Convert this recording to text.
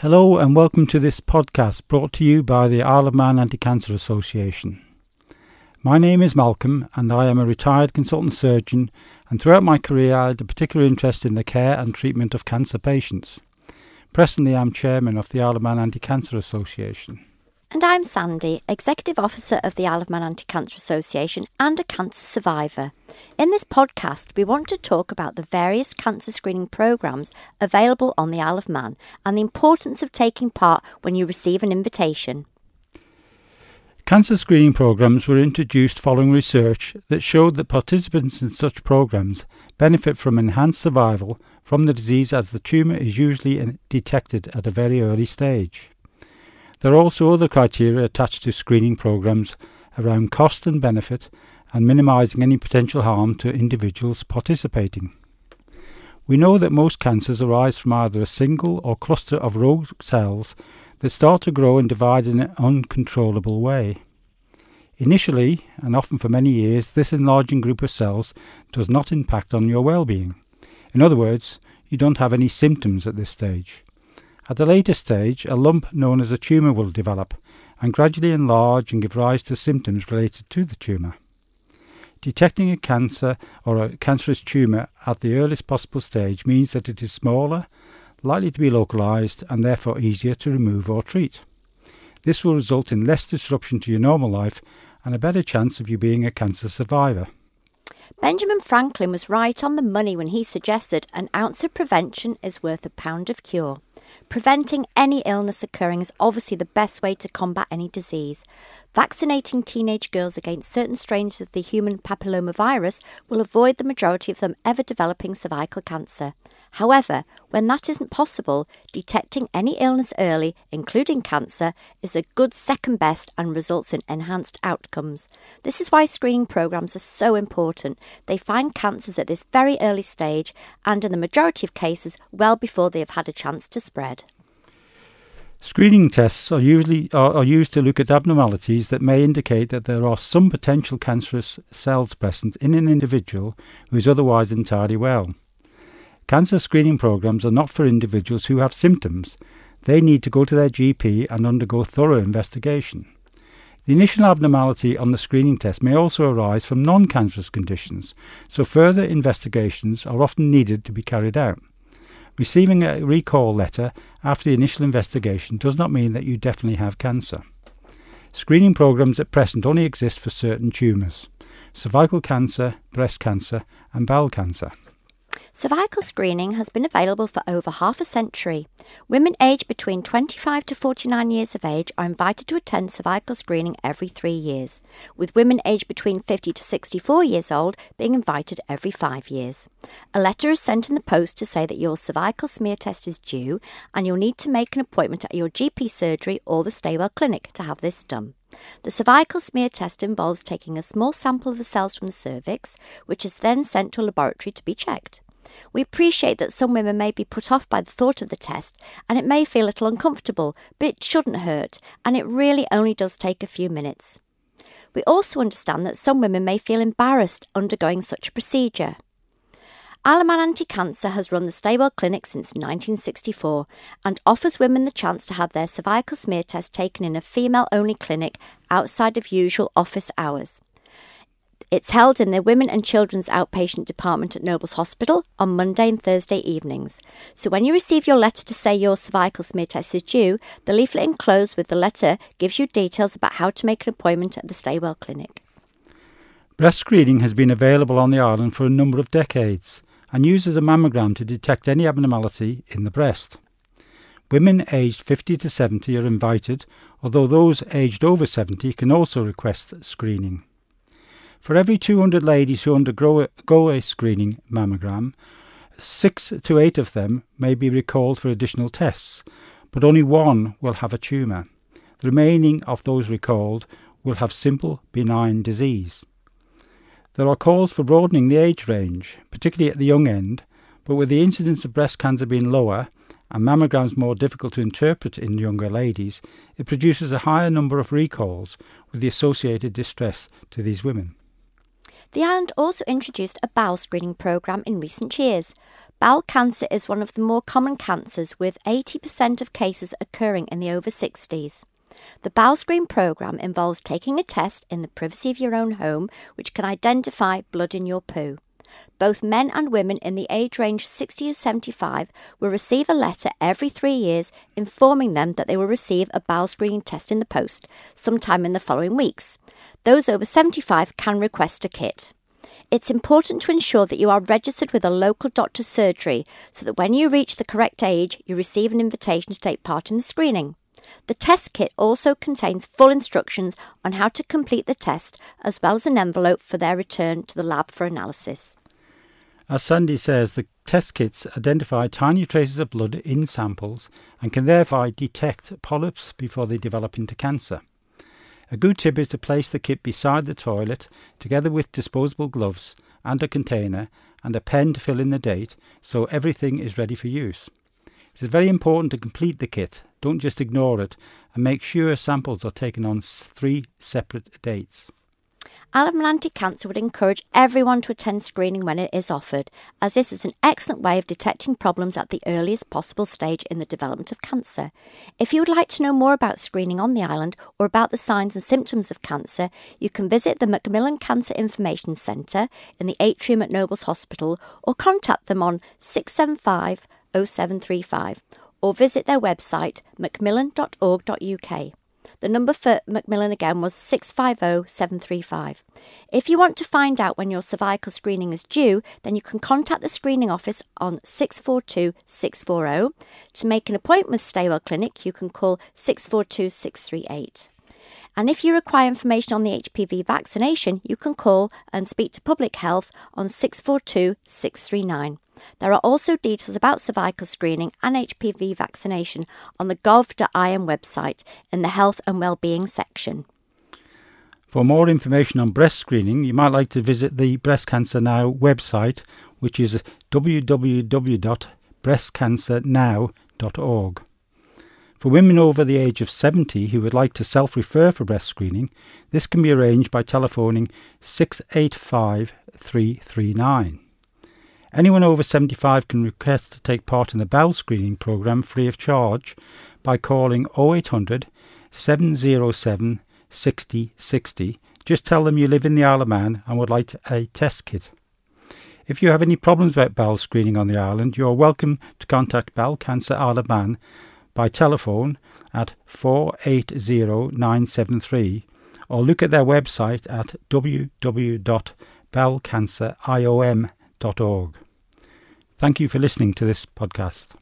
Hello and welcome to this podcast brought to you by the Isle of Man Anti Cancer Association. My name is Malcolm and I am a retired consultant surgeon and throughout my career I had a particular interest in the care and treatment of cancer patients. Presently I'm chairman of the Isle of Man Anti Cancer Association. And I'm Sandy, Executive Officer of the Isle of Man Anti Cancer Association and a cancer survivor. In this podcast, we want to talk about the various cancer screening programmes available on the Isle of Man and the importance of taking part when you receive an invitation. Cancer screening programs were introduced following research that showed that participants in such programs benefit from enhanced survival from the disease as the tumour is usually detected at a very early stage. There are also other criteria attached to screening programs around cost and benefit and minimising any potential harm to individuals participating. We know that most cancers arise from either a single or cluster of rogue cells that start to grow and divide in an uncontrollable way. Initially, and often for many years, this enlarging group of cells does not impact on your well-being. In other words, you don't have any symptoms at this stage. At a later stage, a lump known as a tumour will develop and gradually enlarge and give rise to symptoms related to the tumour. Detecting a cancer or a cancerous tumour at the earliest possible stage means that it is smaller, likely to be localised, and therefore easier to remove or treat. This will result in less disruption to your normal life and a better chance of you being a cancer survivor. Benjamin Franklin was right on the money when he suggested an ounce of prevention is worth a pound of cure. Preventing any illness occurring is obviously the best way to combat any disease. Vaccinating teenage girls against certain strains of the human papillomavirus will avoid the majority of them ever developing cervical cancer. However, when that isn't possible, detecting any illness early, including cancer, is a good second best and results in enhanced outcomes. This is why screening programs are so important. They find cancers at this very early stage and, in the majority of cases, well before they have had a chance to spread. Screening tests are usually are, are, used to look at abnormalities that may indicate that there are some potential cancerous cells present in an individual who is otherwise entirely well. Cancer screening programs are not for individuals who have symptoms. They need to go to their GP and undergo thorough investigation. The initial abnormality on the screening test may also arise from non cancerous conditions, so further investigations are often needed to be carried out. Receiving a recall letter after the initial investigation does not mean that you definitely have cancer. Screening programs at present only exist for certain tumours cervical cancer, breast cancer, and bowel cancer. Cervical screening has been available for over half a century. Women aged between 25 to 49 years of age are invited to attend cervical screening every three years, with women aged between 50 to 64 years old being invited every five years. A letter is sent in the post to say that your cervical smear test is due and you'll need to make an appointment at your GP surgery or the Staywell Clinic to have this done. The cervical smear test involves taking a small sample of the cells from the cervix, which is then sent to a laboratory to be checked. We appreciate that some women may be put off by the thought of the test and it may feel a little uncomfortable, but it shouldn't hurt and it really only does take a few minutes. We also understand that some women may feel embarrassed undergoing such a procedure. Isle of Man Anti Cancer has run the Staywell Clinic since 1964 and offers women the chance to have their cervical smear test taken in a female only clinic outside of usual office hours. It's held in the Women and Children's Outpatient Department at Nobles Hospital on Monday and Thursday evenings. So when you receive your letter to say your cervical smear test is due, the leaflet enclosed with the letter gives you details about how to make an appointment at the Staywell Clinic. Breast screening has been available on the island for a number of decades and uses a mammogram to detect any abnormality in the breast. Women aged 50 to 70 are invited, although those aged over 70 can also request screening. For every 200 ladies who undergo a screening mammogram, six to eight of them may be recalled for additional tests, but only one will have a tumour. The remaining of those recalled will have simple benign disease. There are calls for broadening the age range, particularly at the young end, but with the incidence of breast cancer being lower and mammograms more difficult to interpret in younger ladies, it produces a higher number of recalls with the associated distress to these women. The island also introduced a bowel screening programme in recent years. Bowel cancer is one of the more common cancers, with 80% of cases occurring in the over 60s. The Bowel Screen programme involves taking a test in the privacy of your own home, which can identify blood in your poo. Both men and women in the age range 60 to 75 will receive a letter every three years informing them that they will receive a bowel screening test in the post sometime in the following weeks. Those over 75 can request a kit. It's important to ensure that you are registered with a local doctor's surgery so that when you reach the correct age, you receive an invitation to take part in the screening. The test kit also contains full instructions on how to complete the test, as well as an envelope for their return to the lab for analysis. As Sandy says, the test kits identify tiny traces of blood in samples and can thereby detect polyps before they develop into cancer. A good tip is to place the kit beside the toilet together with disposable gloves and a container and a pen to fill in the date so everything is ready for use. It is very important to complete the kit, don't just ignore it, and make sure samples are taken on three separate dates. Isle Anti-Cancer would encourage everyone to attend screening when it is offered, as this is an excellent way of detecting problems at the earliest possible stage in the development of cancer. If you would like to know more about screening on the island or about the signs and symptoms of cancer, you can visit the Macmillan Cancer Information Centre in the atrium at Nobles Hospital or contact them on 675 0735 or visit their website macmillan.org.uk. The number for Macmillan again was 650735. If you want to find out when your cervical screening is due, then you can contact the screening office on 642 640. To make an appointment with Staywell Clinic, you can call 642 638. And if you require information on the HPV vaccination, you can call and speak to Public Health on 642 639. There are also details about cervical screening and HPV vaccination on the gov.im website in the Health and Wellbeing section. For more information on breast screening, you might like to visit the Breast Cancer Now website, which is www.breastcancernow.org. For women over the age of 70 who would like to self refer for breast screening, this can be arranged by telephoning 685 339. Anyone over 75 can request to take part in the bowel screening programme free of charge by calling 0800 707 60 60. Just tell them you live in the Isle of Man and would like a test kit. If you have any problems about bowel screening on the island, you are welcome to contact Bowel Cancer Isle of Man by telephone at 480973 or look at their website at www.bowelcanceriom.com Thank you for listening to this podcast.